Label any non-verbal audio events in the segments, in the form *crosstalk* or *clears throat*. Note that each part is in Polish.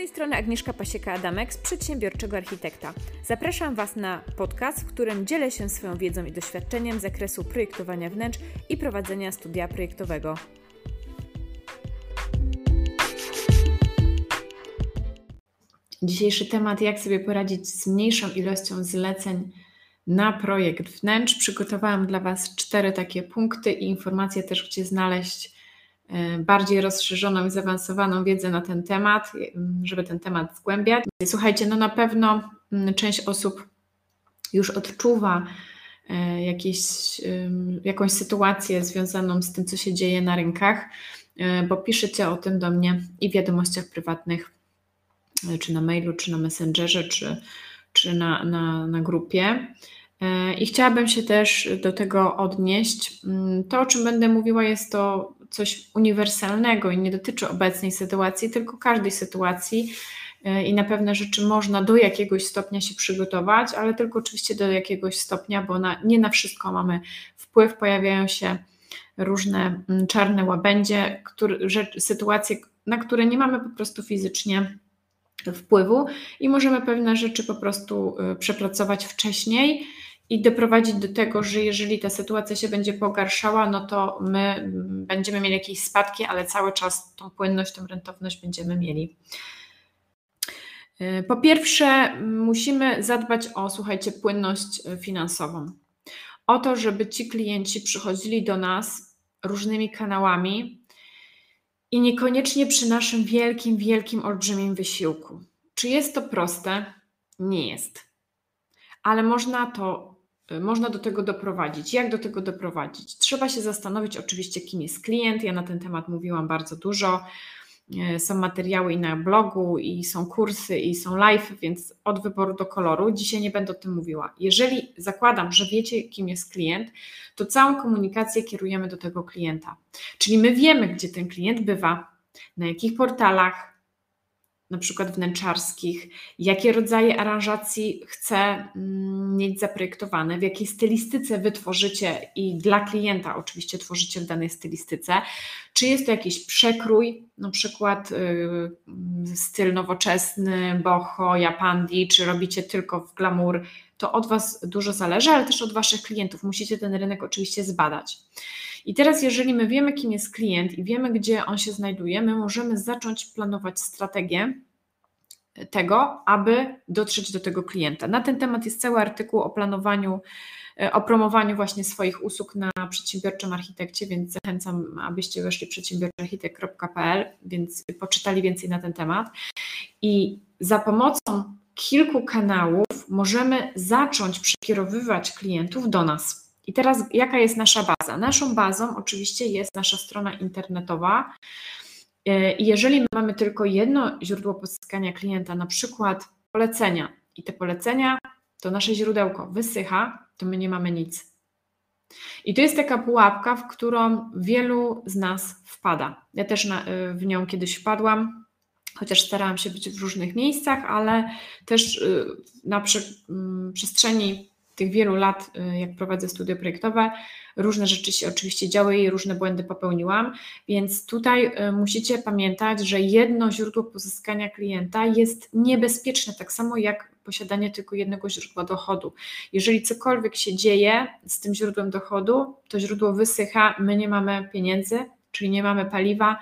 tej strony Agnieszka Pasieka-Adamek z Przedsiębiorczego Architekta. Zapraszam Was na podcast, w którym dzielę się swoją wiedzą i doświadczeniem z zakresu projektowania wnętrz i prowadzenia studia projektowego. Dzisiejszy temat, jak sobie poradzić z mniejszą ilością zleceń na projekt wnętrz. Przygotowałam dla Was cztery takie punkty i informacje też, gdzie znaleźć bardziej rozszerzoną i zaawansowaną wiedzę na ten temat, żeby ten temat zgłębiać. Słuchajcie, no na pewno mm, część osób już odczuwa e, jakieś, jakąś sytuację związaną z tym, co się dzieje na rynkach, bo piszecie o tym do mnie i w wiadomościach prywatnych, czy na mailu, czy na messengerze, czy, czy na, na, na grupie. I chciałabym się też do tego odnieść. Mm, to, o czym będę mówiła, jest to coś uniwersalnego i nie dotyczy obecnej sytuacji, tylko każdej sytuacji. E, I na pewne rzeczy można do jakiegoś stopnia się przygotować, ale tylko oczywiście do jakiegoś stopnia, bo na, nie na wszystko mamy wpływ. Pojawiają się różne mm, czarne łabędzie, który, rzecz, sytuacje, na które nie mamy po prostu fizycznie wpływu i możemy pewne rzeczy po prostu e, przepracować wcześniej i doprowadzić do tego, że jeżeli ta sytuacja się będzie pogarszała, no to my będziemy mieli jakieś spadki, ale cały czas tą płynność, tą rentowność będziemy mieli. Po pierwsze, musimy zadbać o, słuchajcie, płynność finansową. O to, żeby ci klienci przychodzili do nas różnymi kanałami i niekoniecznie przy naszym wielkim, wielkim, olbrzymim wysiłku. Czy jest to proste? Nie jest. Ale można to Y, można do tego doprowadzić. Jak do tego doprowadzić? Trzeba się zastanowić oczywiście, kim jest klient. Ja na ten temat mówiłam bardzo dużo. Y, są materiały i na blogu, i są kursy, i są live, więc od wyboru do koloru. Dzisiaj nie będę o tym mówiła. Jeżeli zakładam, że wiecie, kim jest klient, to całą komunikację kierujemy do tego klienta. Czyli my wiemy, gdzie ten klient bywa, na jakich portalach, na przykład wnętrzarskich, jakie rodzaje aranżacji chcę mm, mieć zaprojektowane, w jakiej stylistyce wy tworzycie i dla klienta oczywiście tworzycie w danej stylistyce, czy jest to jakiś przekrój, na przykład yy, styl nowoczesny, boho, japandi, czy robicie tylko w glamour, to od Was dużo zależy, ale też od Waszych klientów. Musicie ten rynek oczywiście zbadać. I teraz, jeżeli my wiemy, kim jest klient i wiemy, gdzie on się znajduje, my możemy zacząć planować strategię tego, aby dotrzeć do tego klienta. Na ten temat jest cały artykuł o planowaniu, e, o promowaniu właśnie swoich usług na przedsiębiorczym architekcie, więc zachęcam, abyście weszli przedsiębiorczyarchitekt.pl, więc poczytali więcej na ten temat. I za pomocą kilku kanałów możemy zacząć przekierowywać klientów do nas. I teraz jaka jest nasza baza? Naszą bazą oczywiście jest nasza strona internetowa. E, I jeżeli my mamy tylko jedno źródło pozyskania klienta, na przykład polecenia, i te polecenia to nasze źródełko wysycha, to my nie mamy nic. I to jest taka pułapka, w którą wielu z nas wpada. Ja też na, e, w nią kiedyś wpadłam, chociaż starałam się być w różnych miejscach, ale też e, na przestrzeni tych wielu lat, y, jak prowadzę studia projektowe, różne rzeczy się oczywiście działy i różne błędy popełniłam, więc tutaj y, musicie pamiętać, że jedno źródło pozyskania klienta jest niebezpieczne, tak samo jak posiadanie tylko jednego źródła dochodu. Jeżeli cokolwiek się dzieje z tym źródłem dochodu, to źródło wysycha, my nie mamy pieniędzy, czyli nie mamy paliwa,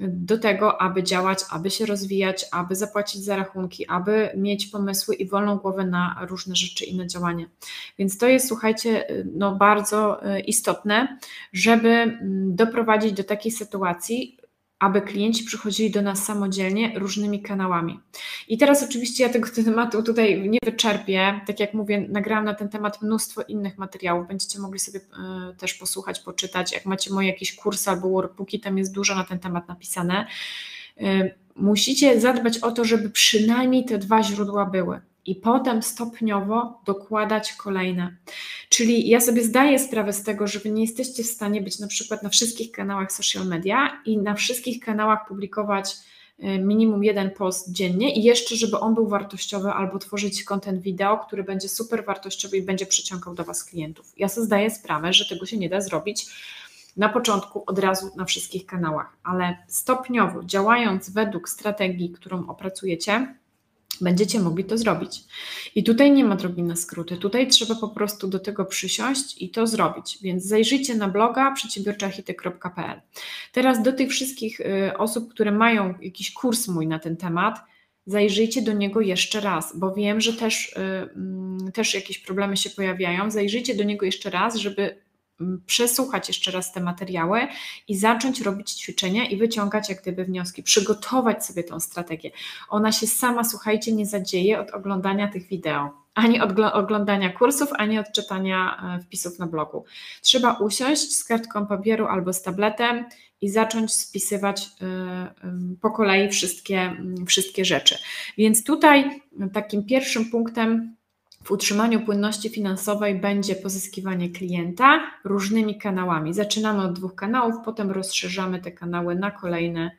do tego, aby działać, aby się rozwijać, aby zapłacić za rachunki, aby mieć pomysły i wolną głowę na różne rzeczy i na działanie. Więc to jest, słuchajcie, no bardzo y, istotne, żeby mm, doprowadzić do takiej sytuacji, aby klienci przychodzili do nas samodzielnie różnymi kanałami. I teraz oczywiście ja tego *laughs* tematu tutaj nie wyczerpię. Tak jak mówię, nagrałam na ten temat mnóstwo innych materiałów. Będziecie mogli sobie y, też posłuchać, poczytać. Jak macie moje jakieś kursy albo workbooki, tam jest dużo na ten temat napisane. Y, musicie zadbać o to, żeby przynajmniej te dwa źródła były i potem stopniowo dokładać kolejne. Czyli ja sobie zdaję sprawę z tego, że wy nie jesteście w stanie być na przykład na wszystkich kanałach social media i na wszystkich kanałach publikować y, minimum jeden post dziennie i jeszcze, żeby on był wartościowy, albo tworzyć kontent wideo, który będzie super wartościowy i będzie przyciągał do Was klientów. Ja sobie zdaję sprawę, że tego się nie da zrobić na początku od razu na wszystkich kanałach, ale stopniowo działając według strategii, którą opracujecie, będziecie mogli to zrobić. I tutaj nie ma drogi na skróty, tutaj trzeba po prostu do tego przysiąść i to zrobić. Więc zajrzyjcie na bloga przedsiębiorczaarchitek.pl. Teraz do tych wszystkich y, osób, które mają jakiś kurs mój na ten temat, zajrzyjcie do niego jeszcze raz, bo wiem, że też, y, mm, też jakieś problemy się pojawiają. Zajrzyjcie do niego jeszcze raz, żeby przesłuchać jeszcze raz te materiały i zacząć robić ćwiczenia i wyciągać jak gdyby wnioski, przygotować sobie tą strategię. Ona się sama, słuchajcie, nie zadzieje od oglądania tych wideo, ani od oglądania kursów, ani od czytania e, wpisów na blogu. Trzeba usiąść z kartką papieru albo z tabletem i zacząć spisywać e, po kolei wszystkie, wszystkie rzeczy. Więc tutaj takim pierwszym punktem w utrzymaniu płynności finansowej będzie pozyskiwanie klienta różnymi kanałami. Zaczynamy od dwóch kanałów, potem rozszerzamy te kanały na kolejne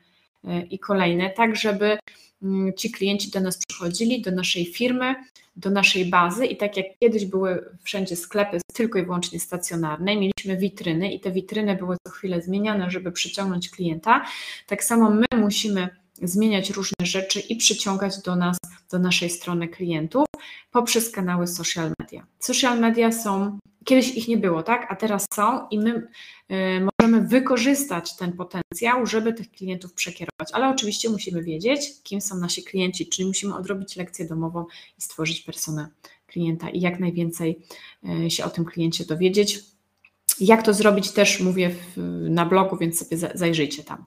e, i kolejne, tak żeby mm, ci klienci do nas przychodzili, do naszej firmy, do naszej bazy i tak jak kiedyś były wszędzie sklepy tylko i wyłącznie stacjonarne, mieliśmy witryny i te witryny były co chwilę zmieniane, żeby przyciągnąć klienta, tak samo my musimy zmieniać różne rzeczy i przyciągać do nas, do naszej strony klientów poprzez kanały social media. Social media są, kiedyś ich nie było, tak, a teraz są i my y, możemy wykorzystać ten potencjał, żeby tych klientów przekierować, ale oczywiście musimy wiedzieć, kim są nasi klienci, czyli musimy odrobić lekcję domową i stworzyć personę klienta i jak najwięcej y, się o tym kliencie dowiedzieć jak to zrobić też mówię w, na blogu, więc sobie zajrzyjcie tam.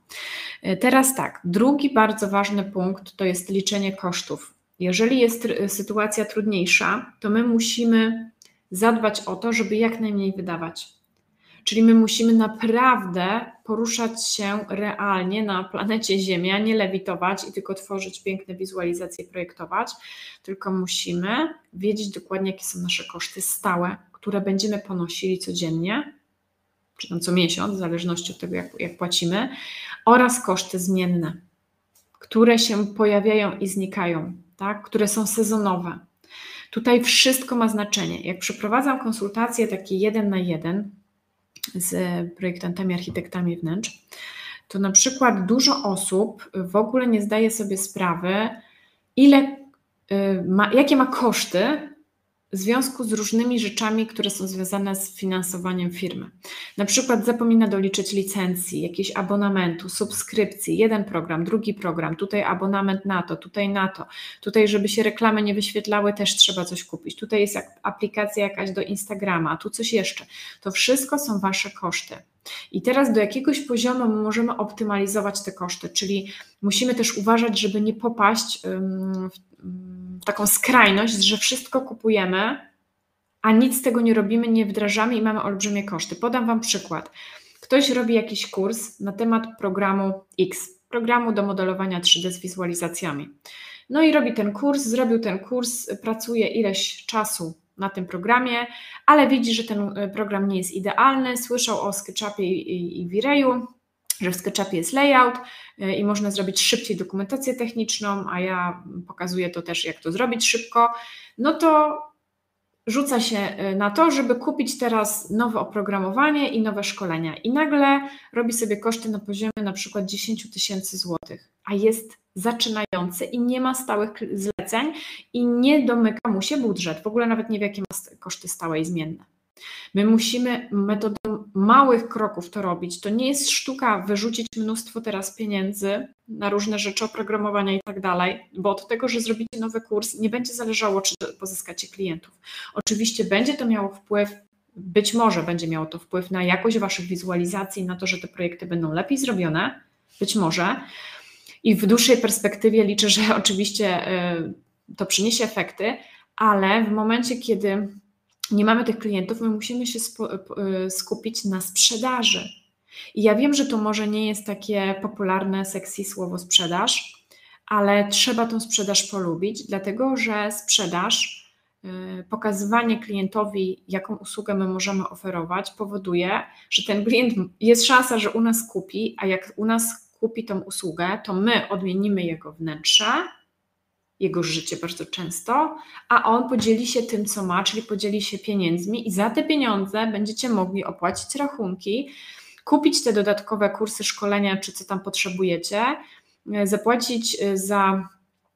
E, teraz tak, drugi bardzo ważny punkt to jest liczenie kosztów. Jeżeli jest sytuacja trudniejsza, to my musimy zadbać o to, żeby jak najmniej wydawać. Czyli my musimy naprawdę poruszać się realnie na planecie Ziemia, nie lewitować i tylko tworzyć piękne wizualizacje, projektować, tylko musimy wiedzieć dokładnie, jakie są nasze koszty stałe, które będziemy ponosili codziennie, czy tam co miesiąc, w zależności od tego, jak, jak płacimy, oraz koszty zmienne, które się pojawiają i znikają, tak? które są sezonowe. Tutaj wszystko ma znaczenie. Jak przeprowadzam konsultacje takie jeden na jeden z projektantami, architektami wnętrz, to na przykład dużo osób w ogóle nie zdaje sobie sprawy, ile y, ma, jakie ma koszty w związku z różnymi rzeczami, które są związane z finansowaniem firmy. Na przykład zapomina doliczyć licencji, jakiegoś abonamentu, subskrypcji, jeden program, drugi program, tutaj abonament na to, tutaj na to, tutaj, żeby się reklamy nie wyświetlały, też trzeba coś kupić. Tutaj jest aplikacja jakaś do Instagrama, tu coś jeszcze. To wszystko są Wasze koszty. I teraz do jakiegoś poziomu my możemy optymalizować te koszty, czyli musimy też uważać, żeby nie popaść w taką skrajność, że wszystko kupujemy, a nic z tego nie robimy, nie wdrażamy i mamy olbrzymie koszty. Podam Wam przykład. Ktoś robi jakiś kurs na temat programu X, programu do modelowania 3D z wizualizacjami. No i robi ten kurs, zrobił ten kurs, pracuje ileś czasu na tym programie, ale widzi, że ten e, program nie jest idealny. Słyszał o SketchUpie i, i Vireju, że w SketchUpie jest layout e, i można zrobić szybciej dokumentację techniczną, a ja pokazuję to też, jak to zrobić szybko, no to rzuca się e, na to, żeby kupić teraz nowe oprogramowanie i nowe szkolenia. I nagle robi sobie koszty na poziomie na przykład 10 tysięcy złotych, a jest zaczynający i nie ma stałych zleceń i nie domyka mu się budżet. W ogóle nawet nie wie, jakie ma koszty stałe i zmienne. My musimy metodą małych kroków to robić. To nie jest sztuka wyrzucić mnóstwo teraz pieniędzy na różne rzeczy oprogramowania i tak dalej, bo od tego, że zrobicie nowy kurs, nie będzie zależało, czy pozyskacie klientów. Oczywiście będzie to miało wpływ być może będzie miało to wpływ na jakość Waszych wizualizacji, na to, że te projekty będą lepiej zrobione, być może. I w dłuższej perspektywie liczę, że *laughs* oczywiście y, to przyniesie efekty, ale w momencie, kiedy nie mamy tych klientów, my musimy się y, skupić na sprzedaży. I ja wiem, że to może nie jest takie popularne, sexy słowo sprzedaż, ale trzeba tą sprzedaż polubić, dlatego że sprzedaż, y, pokazywanie klientowi, jaką usługę my możemy oferować, powoduje, że ten klient jest szansa, że u nas kupi, a jak u nas kupi tą usługę, to my odmienimy jego wnętrze, jego życie bardzo często, a on podzieli się tym, co ma, czyli podzieli się pieniędzmi, i za te pieniądze będziecie mogli opłacić rachunki, kupić te dodatkowe kursy, szkolenia, czy co tam potrzebujecie, zapłacić za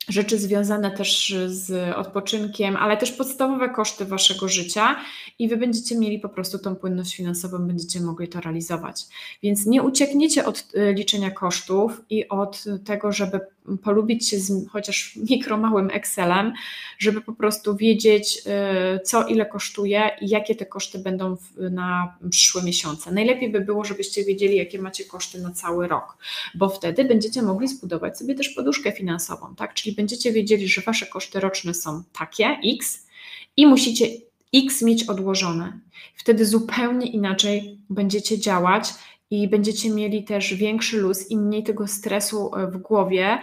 rzeczy związane też z odpoczynkiem, ale też podstawowe koszty waszego życia i wy będziecie mieli po prostu tą płynność finansową, będziecie mogli to realizować. Więc nie uciekniecie od e, liczenia kosztów i od tego, żeby polubić się z chociaż *laughs* mikromałym Excelem, żeby po prostu wiedzieć, e, co ile kosztuje i jakie te koszty będą na przyszłe miesiące. Najlepiej by było, żebyście wiedzieli, jakie macie koszty na cały rok, bo wtedy będziecie mogli zbudować sobie też poduszkę finansową, tak? Czyli będziecie wiedzieli, że wasze koszty roczne są takie, X, i musicie X mieć odłożone. Wtedy zupełnie inaczej będziecie działać i będziecie mieli też większy luz i mniej tego stresu e, w głowie,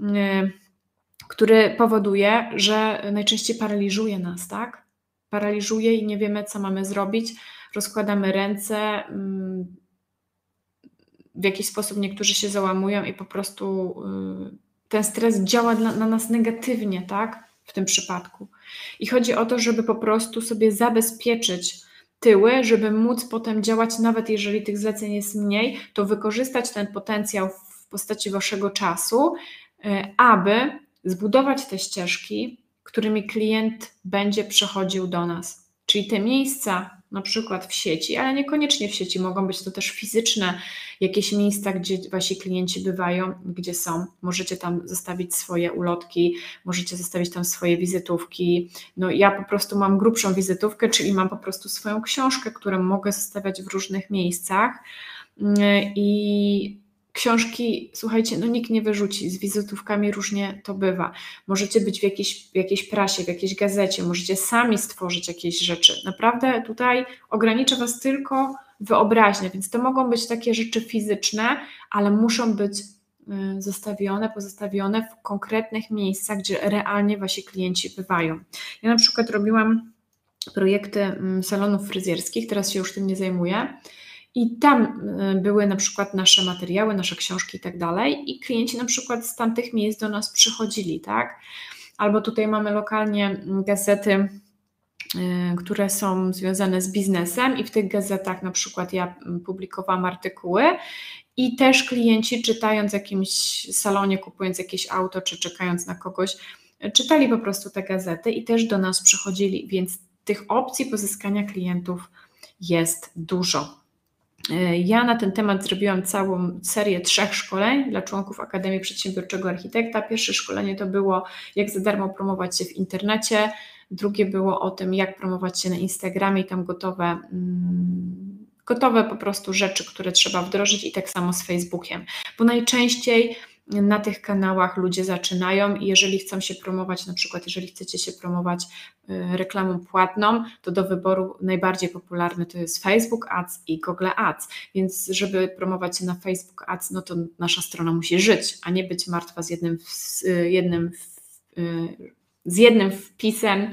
e, który powoduje, że najczęściej paraliżuje nas, tak? Paraliżuje i nie wiemy, co mamy zrobić. Rozkładamy ręce, mm, w jakiś sposób niektórzy się załamują i po prostu y, ten stres działa na nas negatywnie, tak? W tym przypadku. I chodzi o to, żeby po prostu sobie zabezpieczyć tyły, żeby móc potem działać, nawet jeżeli tych zleceń jest mniej, to wykorzystać ten potencjał w postaci waszego czasu, y, aby zbudować te ścieżki, którymi klient będzie przechodził do nas. Czyli te miejsca, na przykład w sieci, ale niekoniecznie w sieci, mogą być to też fizyczne jakieś miejsca, gdzie wasi klienci bywają, gdzie są. Możecie tam zostawić swoje ulotki, możecie zostawić tam swoje wizytówki. No ja po prostu mam grubszą wizytówkę, czyli mam po prostu swoją książkę, którą mogę zostawiać w różnych miejscach. I książki, słuchajcie, no nikt nie wyrzuci, z wizytówkami różnie to bywa. Możecie być w jakiejś, w jakiejś prasie, w jakiejś gazecie, możecie sami stworzyć jakieś rzeczy. Naprawdę tutaj ogranicza Was tylko wyobraźnia, więc to mogą być takie rzeczy fizyczne, ale muszą być y, zostawione, pozostawione w konkretnych miejscach, gdzie realnie Wasi klienci bywają. Ja na przykład robiłam projekty mm, salonów fryzjerskich, teraz się już tym nie zajmuję, i tam y, były na przykład nasze materiały, nasze książki i tak dalej, i klienci na przykład z tamtych miejsc do nas przychodzili, tak? Albo tutaj mamy lokalnie mm, gazety, y, które są związane z biznesem, i w tych gazetach na przykład ja mm, publikowałam artykuły. I też klienci, czytając w jakimś salonie, kupując jakieś auto, czy czekając na kogoś, czytali po prostu te gazety i też do nas przychodzili, więc tych opcji pozyskania klientów jest dużo. E, ja na ten temat zrobiłam całą serię trzech szkoleń dla członków Akademii Przedsiębiorczego Architekta. Pierwsze szkolenie to było, jak za darmo promować się w internecie. Drugie było o tym, jak promować się na Instagramie i tam gotowe, mm, gotowe po prostu rzeczy, które trzeba wdrożyć, i tak samo z Facebookiem. Bo najczęściej na tych kanałach ludzie zaczynają i jeżeli chcą się promować, na przykład jeżeli chcecie się promować y, reklamą płatną, to do wyboru najbardziej popularny to jest Facebook Ads i Google Ads, więc żeby promować się na Facebook Ads, no to nasza strona musi żyć, a nie być martwa z jednym, z y, jednym, y, z jednym wpisem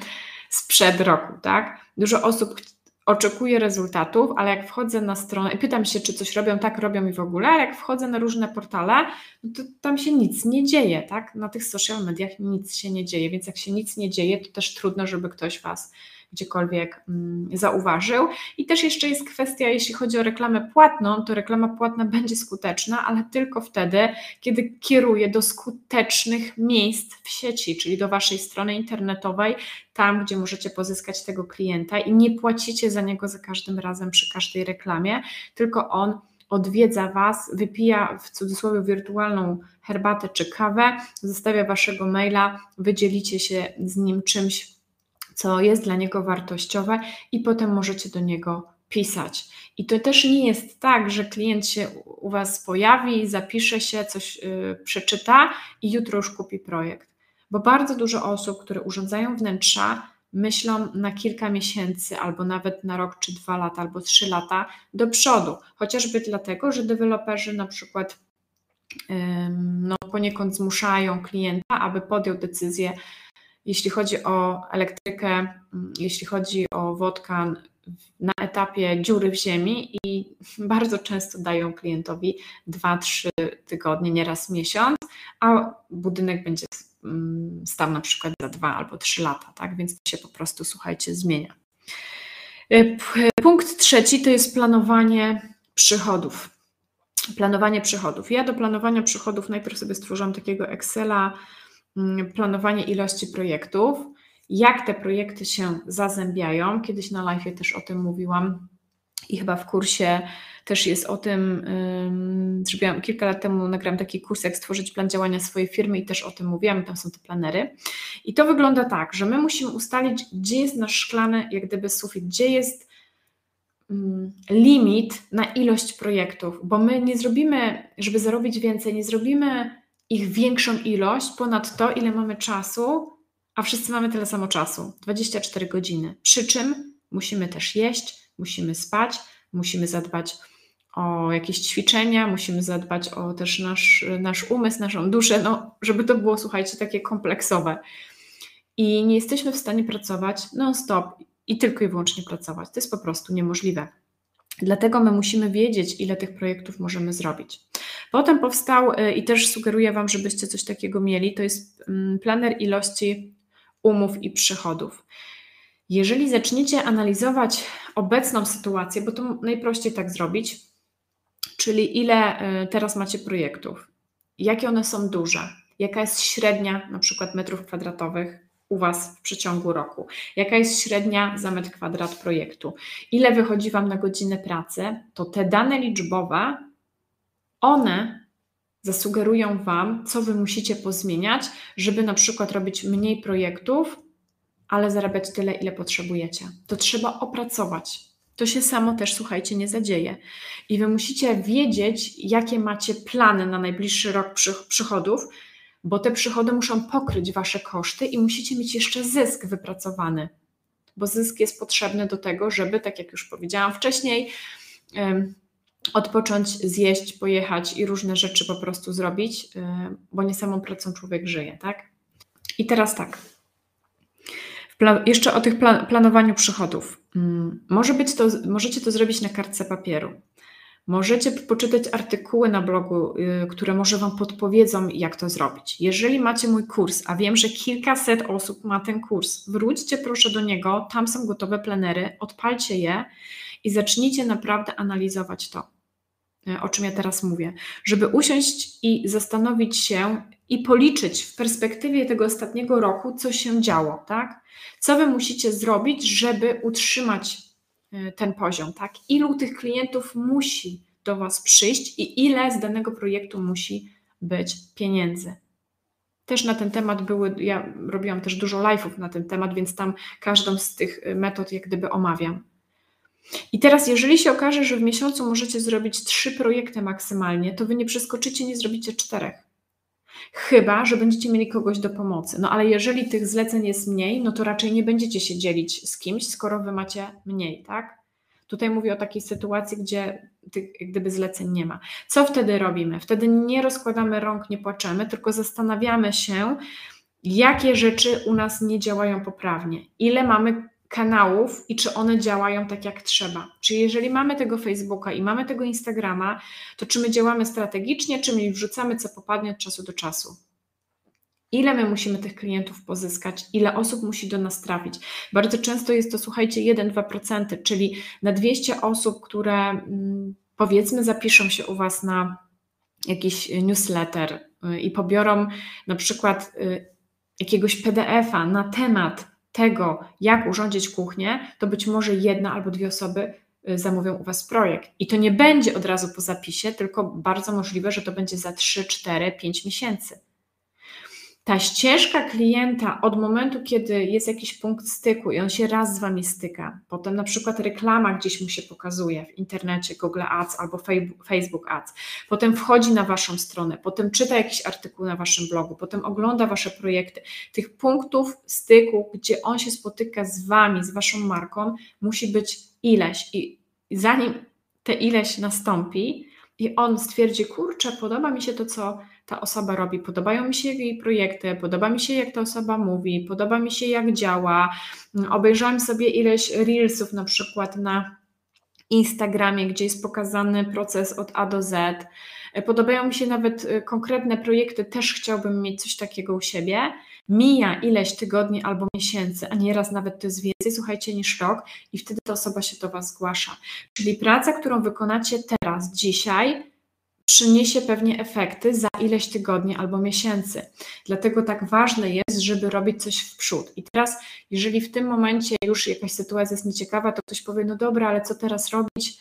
sprzed roku, tak? Dużo osób oczekuję rezultatów, ale jak wchodzę na stronę i pytam się, czy coś robią, tak robią i w ogóle, ale jak wchodzę na różne portale, no to tam się nic nie dzieje, tak? Na tych social mediach nic się nie dzieje, więc jak się nic nie dzieje, to też trudno, żeby ktoś Was gdziekolwiek mm, zauważył. I też jeszcze jest kwestia, jeśli chodzi o reklamę płatną, to reklama płatna *laughs* będzie skuteczna, ale tylko wtedy, kiedy kieruje do skutecznych miejsc w sieci, czyli do Waszej strony internetowej, tam, gdzie możecie pozyskać tego klienta i nie płacicie za niego za każdym razem przy każdej reklamie, tylko on odwiedza Was, wypija w cudzysłowie wirtualną herbatę czy kawę, zostawia Waszego maila, wydzielicie się z nim czymś co jest dla niego wartościowe, i potem możecie do niego pisać. I to też nie jest tak, że klient się u Was pojawi, zapisze się, coś yy, przeczyta i jutro już kupi projekt. Bo bardzo dużo osób, które urządzają wnętrza, myślą na kilka miesięcy, albo nawet na rok, czy dwa lata, albo trzy lata do przodu. Chociażby dlatego, że deweloperzy na przykład no, poniekąd zmuszają klienta, aby podjął decyzję jeśli chodzi o elektrykę, mm, jeśli chodzi o wodkan na etapie dziury w ziemi i *laughs* bardzo często dają klientowi 2-3 tygodnie, nieraz miesiąc, a budynek będzie mm, stał na przykład za 2 albo 3 lata, tak? Więc to się po prostu, słuchajcie, zmienia. E, punkt trzeci to jest planowanie przychodów. Planowanie przychodów. Ja do planowania przychodów najpierw sobie stworzyłam takiego Excela, planowanie ilości projektów, jak te projekty się zazębiają. Kiedyś na live też o tym mówiłam i chyba w kursie też jest o tym, zrobiłam kilka lat temu, nagrałam taki kurs, jak stworzyć plan działania swojej firmy i też o tym mówiłam, tam są te planery. I to wygląda tak, że my musimy ustalić, gdzie jest nasz szklany, jak gdyby sufit, gdzie jest limit na ilość projektów, bo my nie zrobimy, żeby zarobić więcej, nie zrobimy ich większą ilość ponad to, ile mamy czasu, a wszyscy mamy tyle samo czasu 24 godziny. Przy czym musimy też jeść, musimy spać, musimy zadbać o jakieś ćwiczenia, musimy zadbać o też nasz, nasz umysł, naszą duszę, no, żeby to było, słuchajcie, takie kompleksowe. I nie jesteśmy w stanie pracować non-stop i tylko i wyłącznie pracować. To jest po prostu niemożliwe. Dlatego my musimy wiedzieć, ile tych projektów możemy zrobić. Potem powstał, y, i też sugeruję Wam, żebyście coś takiego mieli, to jest mm, planer ilości umów i przychodów. Jeżeli zaczniecie analizować obecną sytuację, bo to najprościej tak zrobić, czyli ile y, teraz macie projektów, jakie one są duże, jaka jest średnia na przykład metrów kwadratowych u Was w przeciągu roku, jaka jest średnia za metr kwadrat projektu, ile wychodzi Wam na godzinę pracy, to te dane liczbowe, one zasugerują Wam, co Wy musicie pozmieniać, żeby na przykład robić mniej projektów, ale zarabiać tyle, ile potrzebujecie. To trzeba opracować. To się samo też, słuchajcie, nie zadzieje. I wy musicie wiedzieć, jakie macie plany na najbliższy rok przychodów, bo te przychody muszą pokryć wasze koszty i musicie mieć jeszcze zysk wypracowany, bo zysk jest potrzebny do tego, żeby, tak jak już powiedziałam wcześniej, odpocząć, zjeść, pojechać i różne rzeczy po prostu zrobić, bo nie samą pracą człowiek żyje, tak? I teraz tak, jeszcze o tych plan planowaniu przychodów. Mm, może być to, możecie to zrobić na kartce papieru. Możecie poczytać artykuły na blogu, y, które może Wam podpowiedzą, jak to zrobić. Jeżeli macie mój kurs, a wiem, że kilkaset osób ma ten kurs, wróćcie proszę do niego, tam są gotowe plenery, odpalcie je i zacznijcie naprawdę analizować to, y, o czym ja teraz mówię, żeby usiąść i zastanowić się i policzyć w perspektywie tego ostatniego roku, co się działo, tak? Co wy musicie zrobić, żeby utrzymać e, ten poziom, tak? Ilu tych klientów musi do was przyjść i ile z danego projektu musi być pieniędzy. Też na ten temat były, ja robiłam też dużo live'ów na ten temat, więc tam każdą z tych e, metod jak gdyby omawiam. I teraz, jeżeli się okaże, że w miesiącu możecie zrobić trzy projekty maksymalnie, to wy nie przeskoczycie, nie zrobicie czterech. Chyba, że będziecie mieli kogoś do pomocy. No ale jeżeli tych zleceń jest mniej, no to raczej nie będziecie się dzielić z kimś, skoro wy macie mniej, tak? Tutaj mówię o takiej sytuacji, gdzie tych gdyby zleceń nie ma. Co wtedy robimy? Wtedy nie rozkładamy rąk, nie płaczemy, tylko zastanawiamy się, jakie rzeczy u nas nie działają poprawnie, ile mamy kanałów i czy one działają tak jak trzeba. Czy jeżeli mamy tego Facebooka i mamy tego Instagrama, to czy my działamy strategicznie, czy my wrzucamy co popadnie od czasu do czasu. Ile my musimy tych klientów pozyskać, ile osób musi do nas trafić. Bardzo często jest to, słuchajcie, 1-2%, czyli na 200 osób, które mm, powiedzmy zapiszą się u Was na jakiś newsletter y, i pobiorą na przykład y, jakiegoś PDF-a na temat tego, jak urządzić kuchnię, to być może jedna albo dwie osoby y, zamówią u Was projekt. I to nie będzie od razu po zapisie, tylko bardzo możliwe, że to będzie za 3, 4, 5 miesięcy ta ścieżka klienta od momentu, kiedy jest jakiś punkt styku i on się raz z Wami styka, potem na przykład reklama gdzieś mu się pokazuje w internecie, Google Ads albo Facebook Ads, potem wchodzi na Waszą stronę, potem czyta jakiś artykuł na Waszym blogu, potem ogląda Wasze projekty. Tych punktów styku, gdzie on się spotyka z Wami, z Waszą marką, musi być ileś i zanim te ileś nastąpi i on stwierdzi, kurczę, podoba mi się to, co ta osoba robi, podobają mi się jej projekty, podoba mi się, jak ta osoba mówi, podoba mi się, jak działa. Obejrzałam sobie ileś reelsów, na przykład na Instagramie, gdzie jest pokazany proces od A do Z. Podobają mi się nawet y, konkretne projekty, też chciałbym mieć coś takiego u siebie. mija ileś tygodni albo miesięcy, a nieraz nawet to jest więcej, słuchajcie, niż rok, i wtedy ta osoba się do Was zgłasza. Czyli praca, którą wykonacie teraz, dzisiaj, przyniesie pewnie efekty za ileś tygodni albo miesięcy. Dlatego tak ważne jest, żeby robić coś w przód. I teraz, jeżeli w tym momencie już jakaś sytuacja jest nieciekawa, to ktoś powie: No dobra, ale co teraz robić?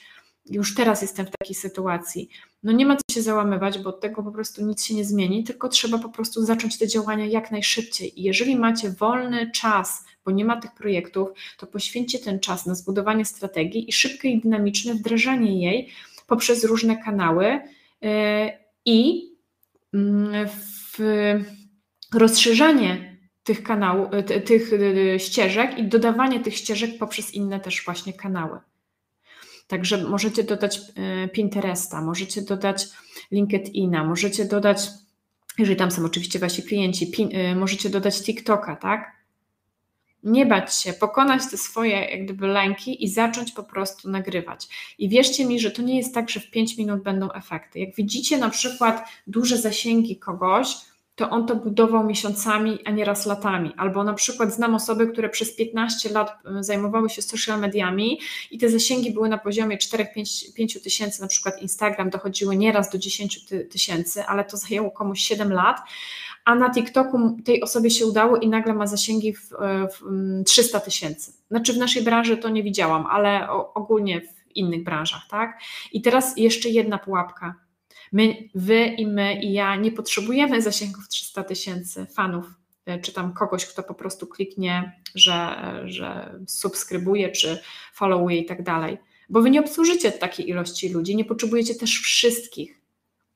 Już teraz jestem w takiej sytuacji. No nie ma co się załamywać, bo od tego po prostu nic się nie zmieni, tylko trzeba po prostu zacząć te działania jak najszybciej. I jeżeli macie wolny czas, bo nie ma tych projektów, to poświęćcie ten czas na zbudowanie strategii i szybkie i dynamiczne wdrażanie jej poprzez różne kanały i mm, w rozszerzanie tych kanałów, tych ścieżek i dodawanie tych ścieżek poprzez inne też właśnie kanały. Także możecie dodać e, Pinteresta, możecie dodać LinkedIna, możecie dodać, jeżeli tam są oczywiście wasi klienci, e, możecie dodać TikToka, tak? Nie bać się, pokonać te swoje jak gdyby lęki i zacząć po prostu nagrywać. I wierzcie mi, że to nie jest tak, że w 5 minut będą efekty. Jak widzicie na przykład duże zasięgi kogoś, to on to budował miesiącami, a nieraz latami. Albo na przykład znam osoby, które przez 15 lat zajmowały się social mediami i te zasięgi były na poziomie 4-5 tysięcy, na przykład Instagram dochodziły nieraz do 10 tysięcy, ale to zajęło komuś 7 lat, a na TikToku tej osobie się udało i nagle ma zasięgi w, e, w 300 tysięcy. Znaczy w naszej branży to nie widziałam, ale ogólnie w innych branżach, tak? I teraz jeszcze jedna pułapka. My, wy i my i ja nie potrzebujemy zasięgów 300 tysięcy fanów, e, czy tam kogoś, kto po prostu kliknie, że, że subskrybuje, czy followuje i tak dalej. Bo wy nie obsłużycie takiej ilości ludzi, nie potrzebujecie też wszystkich.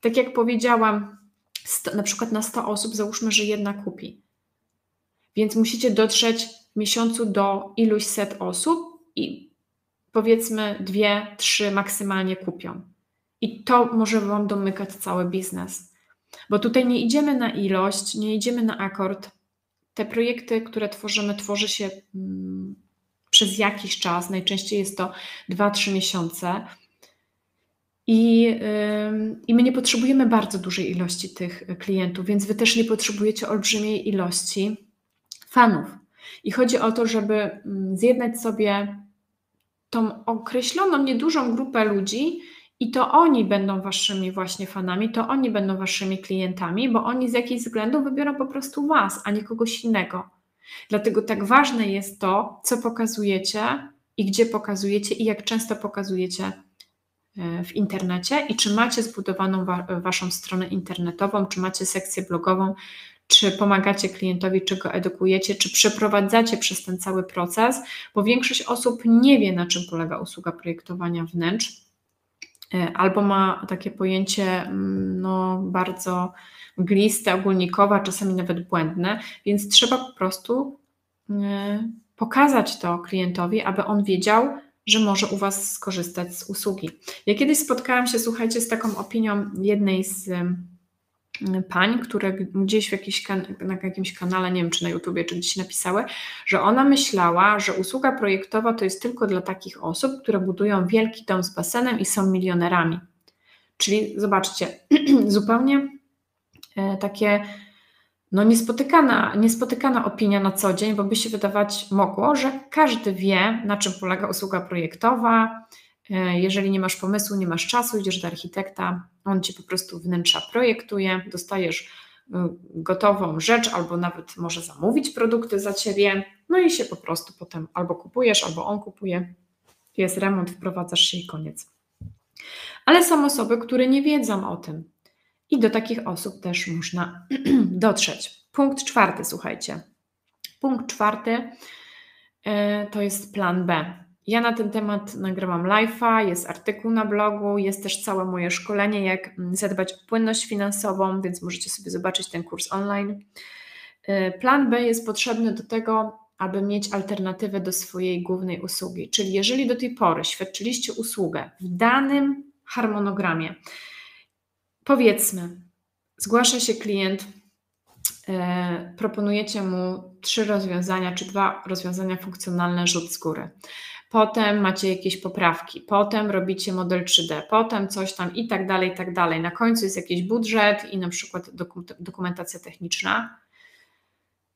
Tak jak powiedziałam, na przykład na 100 osób załóżmy, że jedna kupi. Więc musicie dotrzeć w miesiącu do iluś set osób i powiedzmy dwie, trzy maksymalnie kupią. I to może Wam domykać cały biznes. Bo tutaj nie idziemy na ilość, nie idziemy na akord. Te projekty, które tworzymy, tworzy się mm, przez jakiś czas, najczęściej jest to 2-3 miesiące i, I my nie potrzebujemy bardzo dużej ilości tych klientów, więc wy też nie potrzebujecie olbrzymiej ilości fanów. I chodzi o to, żeby mm, zjednać sobie tą określoną, niedużą grupę ludzi, i to oni będą waszymi właśnie fanami, to oni będą waszymi klientami, bo oni z jakichś względów wybiorą po prostu was, a nie kogoś innego. Dlatego tak ważne jest to, co pokazujecie i gdzie pokazujecie i jak często pokazujecie w internecie i czy macie zbudowaną wa waszą stronę internetową, czy macie sekcję blogową, czy pomagacie klientowi, czy go edukujecie, czy przeprowadzacie przez ten cały proces, bo większość osób nie wie, na czym polega usługa projektowania wnętrz, e, albo ma takie pojęcie mm, no, bardzo mgliste, ogólnikowe, czasami nawet błędne, więc trzeba po prostu e, pokazać to klientowi, aby on wiedział, że może u Was skorzystać z usługi. Ja kiedyś spotkałam się, słuchajcie, z taką opinią jednej z pań, które gdzieś w jakiś na jakimś kanale, nie wiem czy na YouTubie, czy gdzieś napisały, że ona myślała, że usługa projektowa to jest tylko dla takich osób, które budują wielki dom z basenem i są milionerami. Czyli zobaczcie, *clears throat* zupełnie e, takie no niespotykana, niespotykana opinia na co dzień, bo by się wydawać mogło, że każdy wie, na czym polega usługa projektowa. E, jeżeli nie masz pomysłu, nie masz czasu, idziesz do architekta, on ci po prostu wnętrza projektuje, dostajesz e, gotową rzecz, albo nawet może zamówić produkty za ciebie, no i się po prostu potem albo kupujesz, albo on kupuje, jest remont, wprowadzasz się i koniec. Ale są osoby, które nie wiedzą o tym, i do takich osób też można *clears throat* dotrzeć. Punkt czwarty, słuchajcie. Punkt czwarty e, to jest plan B. Ja na ten temat nagrywam live'a, jest artykuł na blogu, jest też całe moje szkolenie, jak mm, zadbać o płynność finansową, więc możecie sobie zobaczyć ten kurs online. E, plan B jest potrzebny do tego, aby mieć alternatywę do swojej głównej usługi. Czyli jeżeli do tej pory świadczyliście usługę w danym harmonogramie, Powiedzmy, zgłasza się klient, e, proponujecie mu trzy rozwiązania czy dwa rozwiązania funkcjonalne rzut z góry. Potem macie jakieś poprawki, potem robicie model 3D, potem coś tam i tak dalej, i tak dalej. Na końcu jest jakiś budżet i na przykład dokumentacja techniczna.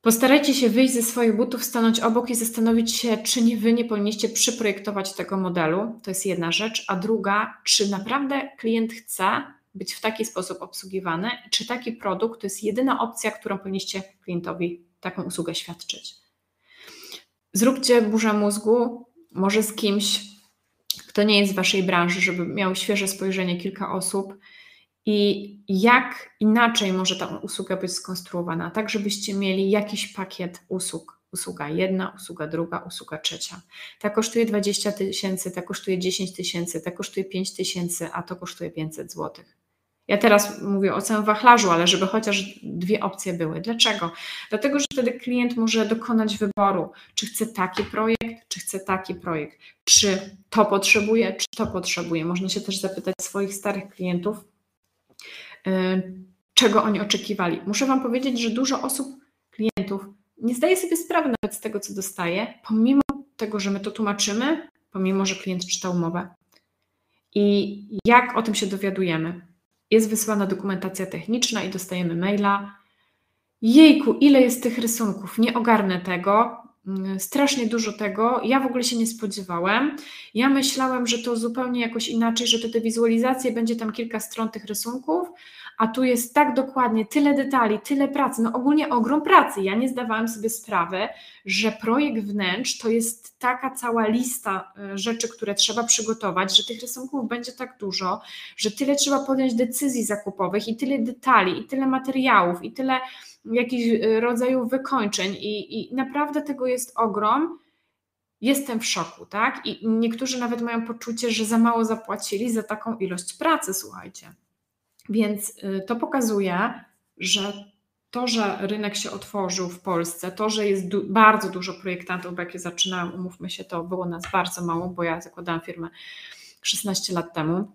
Postarajcie się wyjść ze swoich butów, stanąć obok i zastanowić się, czy nie wy nie powinniście przyprojektować tego modelu. To jest jedna rzecz. A druga, czy naprawdę klient chce być w taki sposób obsługiwany i czy taki produkt to jest jedyna opcja, którą powinniście klientowi taką usługę świadczyć. Zróbcie burzę mózgu, może z kimś, kto nie jest w waszej branży, żeby miał świeże spojrzenie kilka osób i jak inaczej może ta usługa być skonstruowana, tak żebyście mieli jakiś pakiet usług. Usługa jedna, usługa druga, usługa trzecia. Ta kosztuje 20 tysięcy, ta kosztuje 10 tysięcy, ta kosztuje 5 tysięcy, a to kosztuje 500 zł. Ja teraz mówię o całym wachlarzu, ale żeby chociaż dwie opcje były. Dlaczego? Dlatego, że wtedy klient może dokonać wyboru, czy chce taki projekt, czy chce taki projekt, czy to potrzebuje, czy to potrzebuje. Można się też zapytać swoich starych klientów, Y, czego oni oczekiwali. Muszę Wam powiedzieć, że dużo osób, klientów, nie zdaje sobie sprawy nawet z tego, co dostaje, pomimo tego, że my to tłumaczymy, pomimo, że klient czytał umowę. I jak o tym się dowiadujemy? Jest wysłana dokumentacja techniczna i dostajemy maila. Jejku, ile jest tych rysunków? Nie ogarnę tego. Mm, strasznie dużo tego. Ja w ogóle się nie spodziewałem. Ja myślałem, że to zupełnie jakoś inaczej, że to te wizualizacje będzie tam kilka stron tych rysunków, a tu jest tak dokładnie, tyle detali, tyle pracy, no ogólnie ogrom pracy. Ja nie zdawałam sobie sprawy, że projekt wnętrz to jest taka cała lista e, rzeczy, które trzeba przygotować, że tych rysunków będzie tak dużo, że tyle trzeba podjąć decyzji zakupowych i tyle detali, i tyle materiałów, i tyle jakichś e, rodzajów wykończeń i, i naprawdę tego jest ogrom. Jestem w szoku, tak? I niektórzy nawet mają poczucie, że za mało zapłacili za taką ilość pracy, słuchajcie. Więc y, to pokazuje, że to, że rynek się otworzył w Polsce, to, że jest du bardzo dużo projektantów, bo jak ja zaczynałam, umówmy się, to było nas bardzo mało, bo ja zakładałam firmę 16 lat temu.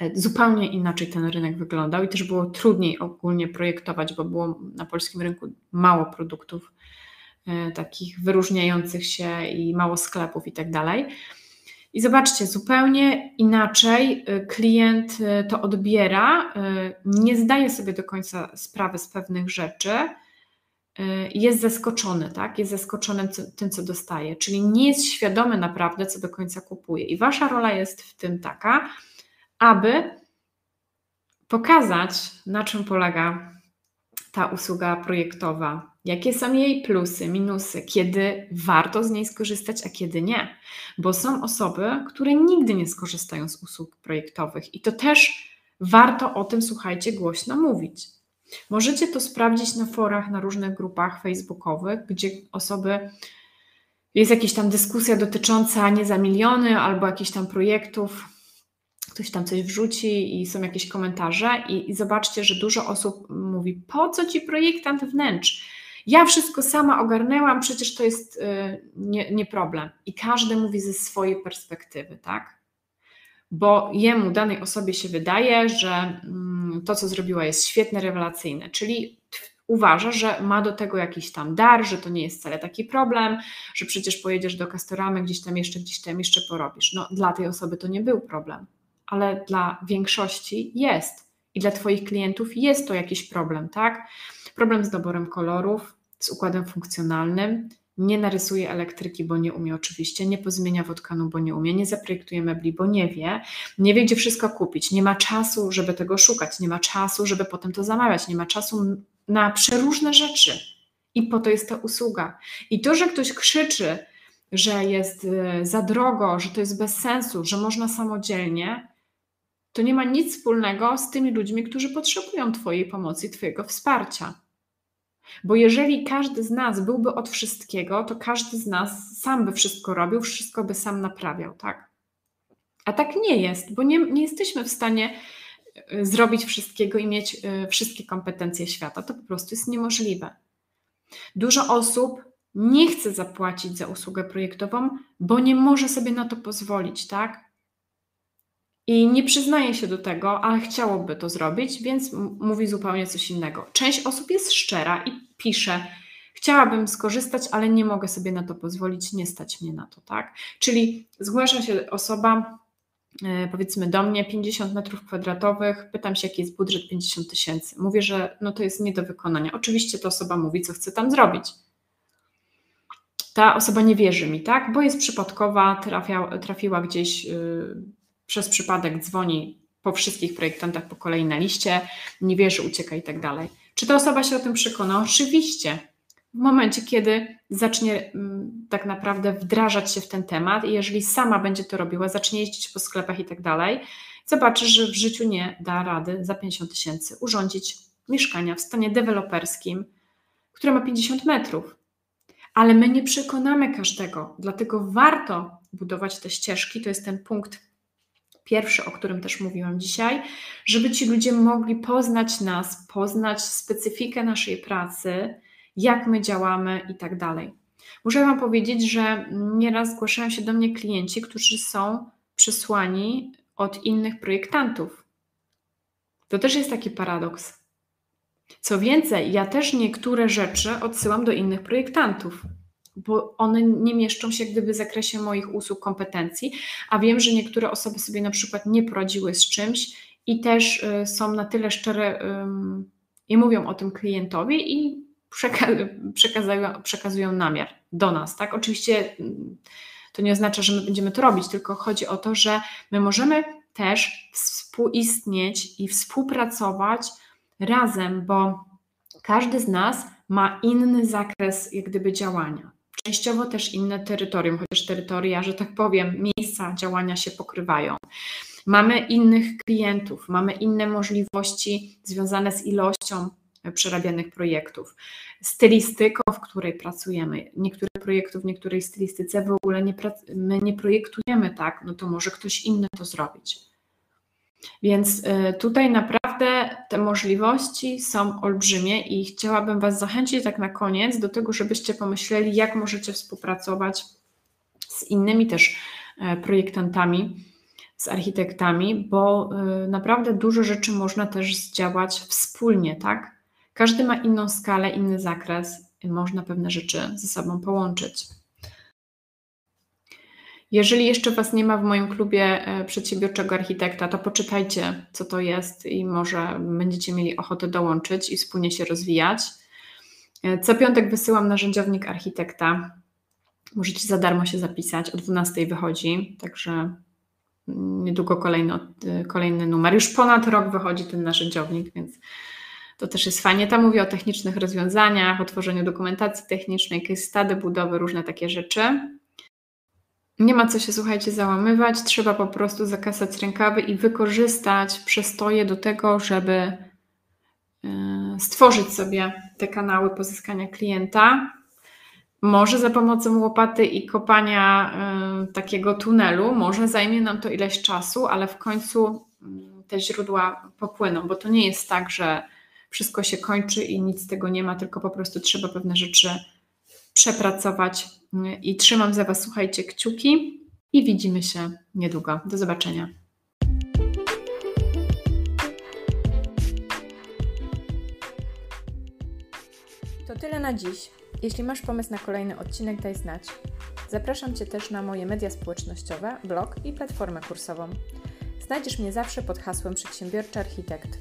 E, zupełnie inaczej ten rynek wyglądał i też było trudniej ogólnie projektować, bo było na polskim rynku mało produktów e, takich wyróżniających się i mało sklepów i tak dalej. I zobaczcie, zupełnie inaczej y, klient y, to odbiera, y, nie zdaje sobie do końca sprawy z pewnych rzeczy, jest zaskoczony, tak? Jest zaskoczony tym, co dostaje, czyli nie jest świadomy naprawdę, co do końca kupuje. I wasza rola jest w tym taka, aby pokazać, na czym polega ta usługa projektowa, jakie są jej plusy, minusy, kiedy warto z niej skorzystać, a kiedy nie. Bo są osoby, które nigdy nie skorzystają z usług projektowych i to też warto o tym, słuchajcie, głośno mówić. Możecie to sprawdzić na forach, na różnych grupach facebookowych, gdzie osoby, jest jakaś tam dyskusja dotycząca nie za miliony albo jakichś tam projektów, ktoś tam coś wrzuci i są jakieś komentarze i, i zobaczcie, że dużo osób mówi, po co ci projektant wnętrz? Ja wszystko sama ogarnęłam, przecież to jest y, nie, nie problem. I każdy mówi ze swojej perspektywy, tak? Bo jemu, danej osobie się wydaje, że mm, to, co zrobiła, jest świetne, rewelacyjne, czyli uważa, że ma do tego jakiś tam dar, że to nie jest wcale taki problem, że przecież pojedziesz do Castoramy, gdzieś tam jeszcze, gdzieś tam jeszcze porobisz. No, dla tej osoby to nie był problem ale dla większości jest. I dla Twoich klientów jest to jakiś problem, tak? Problem z doborem kolorów, z układem funkcjonalnym. Nie narysuje elektryki, bo nie umie oczywiście, nie pozmienia wodkanu, bo nie umie, nie zaprojektuje mebli, bo nie wie, nie wie, gdzie wszystko kupić, nie ma czasu, żeby tego szukać, nie ma czasu, żeby potem to zamawiać, nie ma czasu na przeróżne rzeczy. I po to jest ta usługa. I to, że ktoś krzyczy, że jest y, za drogo, że to jest bez sensu, że można samodzielnie, to nie ma nic wspólnego z tymi ludźmi, którzy potrzebują Twojej pomocy Twojego wsparcia. Bo jeżeli każdy z nas byłby od wszystkiego, to każdy z nas sam by wszystko robił, wszystko by sam naprawiał, tak? A tak nie jest, bo nie, nie jesteśmy w stanie y, zrobić wszystkiego i mieć y, wszystkie kompetencje świata. To po prostu jest niemożliwe. Dużo osób nie chce zapłacić za usługę projektową, bo nie może sobie na to pozwolić, tak? I nie przyznaje się do tego, ale chciałoby to zrobić, więc mówi zupełnie coś innego. Część osób jest szczera i pisze: Chciałabym skorzystać, ale nie mogę sobie na to pozwolić, nie stać mnie na to, tak? Czyli zgłasza się osoba e, powiedzmy do mnie 50 metrów kwadratowych, pytam się, jaki jest budżet 50 tysięcy. Mówię, że no to jest nie do wykonania. Oczywiście ta osoba mówi, co chce tam zrobić. Ta osoba nie wierzy mi, tak? Bo jest przypadkowa, trafia, trafiła gdzieś yy, przez przypadek, dzwoni po wszystkich projektantach po kolei na liście, nie wierzy, ucieka i tak dalej. Czy ta osoba się o tym przekona? Oczywiście. W momencie, kiedy zacznie mm, tak naprawdę wdrażać się w ten temat i jeżeli sama będzie to robiła, zacznie jeździć po sklepach i tak dalej, zobaczy, że w życiu nie da rady za 50 tysięcy urządzić mieszkania w stanie deweloperskim, które ma 50 metrów. Ale my nie przekonamy każdego, dlatego warto budować te ścieżki. To jest ten punkt pierwszy, o którym też mówiłam dzisiaj, żeby ci ludzie mogli poznać nas, poznać specyfikę naszej pracy, jak my działamy i tak dalej. Muszę Wam powiedzieć, że nieraz zgłaszają się do mnie klienci, którzy są przesłani od innych projektantów. To też jest taki paradoks. Co więcej, ja też niektóre rzeczy odsyłam do innych projektantów bo one nie mieszczą się gdyby w zakresie moich usług, kompetencji, a wiem, że niektóre osoby sobie na przykład nie poradziły z czymś i też y, są na tyle szczere i mówią o tym klientowi i przekazują, przekazują namiar do nas. Tak? Oczywiście to nie oznacza, że my będziemy to robić, tylko chodzi o to, że my możemy też współistnieć i współpracować razem, bo każdy z nas ma inny zakres jak gdyby działania częściowo też inne terytorium, chociaż terytoria, że tak powiem, miejsca działania się pokrywają. Mamy innych klientów, mamy inne możliwości związane z ilością przerabianych projektów, stylistyką, w której pracujemy. Niektóre projekty w niektórej stylistyce w ogóle nie, my nie projektujemy tak, no to może ktoś inny to zrobić. Więc y, tutaj naprawdę te możliwości są olbrzymie i chciałabym Was zachęcić tak na koniec do tego, żebyście pomyśleli, jak możecie współpracować z innymi też e, projektantami, z architektami, bo y, naprawdę dużo rzeczy można też zdziałać wspólnie, tak? Każdy ma inną skalę, inny zakres, można pewne rzeczy ze sobą połączyć. Jeżeli jeszcze Was nie ma w moim klubie e, przedsiębiorczego architekta, to poczytajcie, co to jest i może będziecie mieli ochotę dołączyć i wspólnie się rozwijać. E, co piątek wysyłam narzędziownik architekta. Możecie za darmo się zapisać. O 12 wychodzi, także niedługo kolejny, e, kolejny numer. Już ponad rok wychodzi ten narzędziownik, więc to też jest fajnie. Tam mówię o technicznych rozwiązaniach, o tworzeniu dokumentacji technicznej, case study, budowy, różne takie rzeczy. Nie ma co się, słuchajcie, załamywać, trzeba po prostu zakasać rękawy i wykorzystać przestoje do tego, żeby e, stworzyć sobie te kanały pozyskania klienta. Może za pomocą łopaty i kopania y, takiego tunelu, może zajmie nam to ileś czasu, ale w końcu y, te źródła popłyną, bo to nie jest tak, że wszystko się kończy i nic z tego nie ma, tylko po prostu trzeba pewne rzeczy przepracować i trzymam za Was, słuchajcie, kciuki i widzimy się niedługo. Do zobaczenia. To tyle na dziś. Jeśli masz pomysł na kolejny odcinek, daj znać. Zapraszam Cię też na moje media społecznościowe, blog i platformę kursową. Znajdziesz mnie zawsze pod hasłem Przedsiębiorczy Architekt.